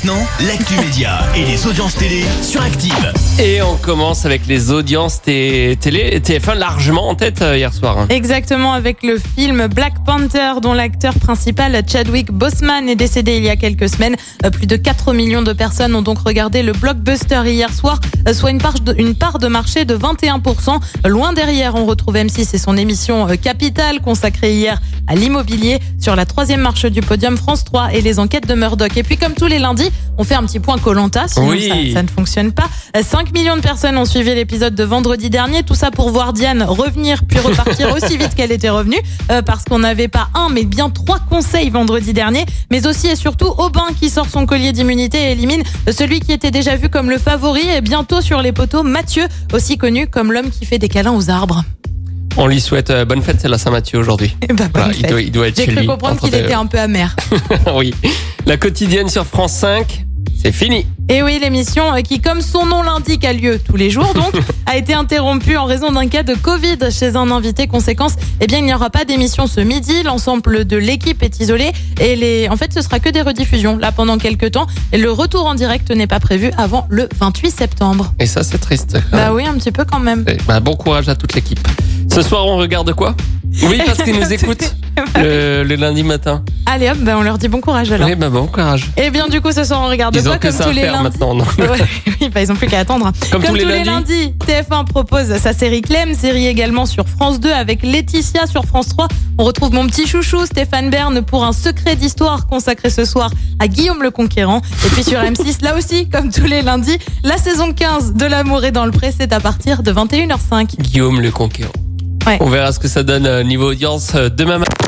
Maintenant, l'actu média et les audiences télé sur Active. Et on commence avec les audiences télé, TF1 largement en tête euh, hier soir. Exactement, avec le film Black Panther, dont l'acteur principal Chadwick Boseman est décédé il y a quelques semaines. Euh, Plus de 4 millions de personnes ont donc regardé le blockbuster hier soir, euh, soit une part de, une part de marché de 21%. Loin derrière, on retrouve M6 et son émission Capital, consacrée hier à l'immobilier. Sur la troisième marche du podium, France 3 et les enquêtes de Murdoch. Et puis, comme tous les lundis, on fait un petit point Colanta, sinon Oui. ça, ça ne fonctionne pas. Euh, 5 millions de personnes ont suivi l'épisode de vendredi dernier. Tout ça pour voir Diane revenir puis repartir aussi vite qu'elle était revenue. euh, parce qu'on n'avait pas un, mais bien trois conseils vendredi dernier. Mais aussi et surtout Aubin qui sort son collier d'immunité et élimine celui qui était déjà vu comme le favori et bientôt sur les poteaux, Mathieu, aussi connu comme l'homme qui fait des câlins aux arbres. On lui souhaite euh, bonne fête, c'est la Saint-Mathieu aujourd'hui. Eh ben, Voilà, il, doit, il doit être J'ai cru comprendre qu'il était un peu amer. oui. La quotidienne sur France 5, c'est fini. Et oui, l'émission euh, qui, comme son nom l'indique, a lieu tous les jours, donc, a été interrompue en raison d'un cas de Covid chez un invité. Conséquence, eh bien, il n'y aura pas d'émission ce midi. L'ensemble de l'équipe est isolé et les, en fait, ce sera que des rediffusions là pendant quelques temps. Et le retour en direct n'est pas prévu avant le 28 septembre. Et ça, c'est triste. Bah oui, un petit peu quand même. Bah, bon courage à toute l'équipe. Ce soir, on regarde quoi? Oui, parce qu'ils nous écoutent le, le lundi matin. Allez hop, bah, on leur dit bon courage alors. Oui, bah, bon courage. Et bien du coup, ce soir, on regarde Ils ont comme ça tous à les faire lundis. maintenant. non oui, bah, ils ont plus qu'à attendre. Comme tous les lundis. lundis, TF1 propose sa série Clem, série également sur France 2 avec Laetitia sur France 3. On retrouve mon petit chouchou Stéphane Bern pour un secret d'histoire consacré ce soir à Guillaume le Conquérant. Et puis sur M6, là aussi, comme tous les lundis, la saison 15 de L'amour est dans le pré, c'est à partir de 21h05. Guillaume le conquérant. Ouais. On verra ce que ça donne euh, niveau audience euh, demain matin.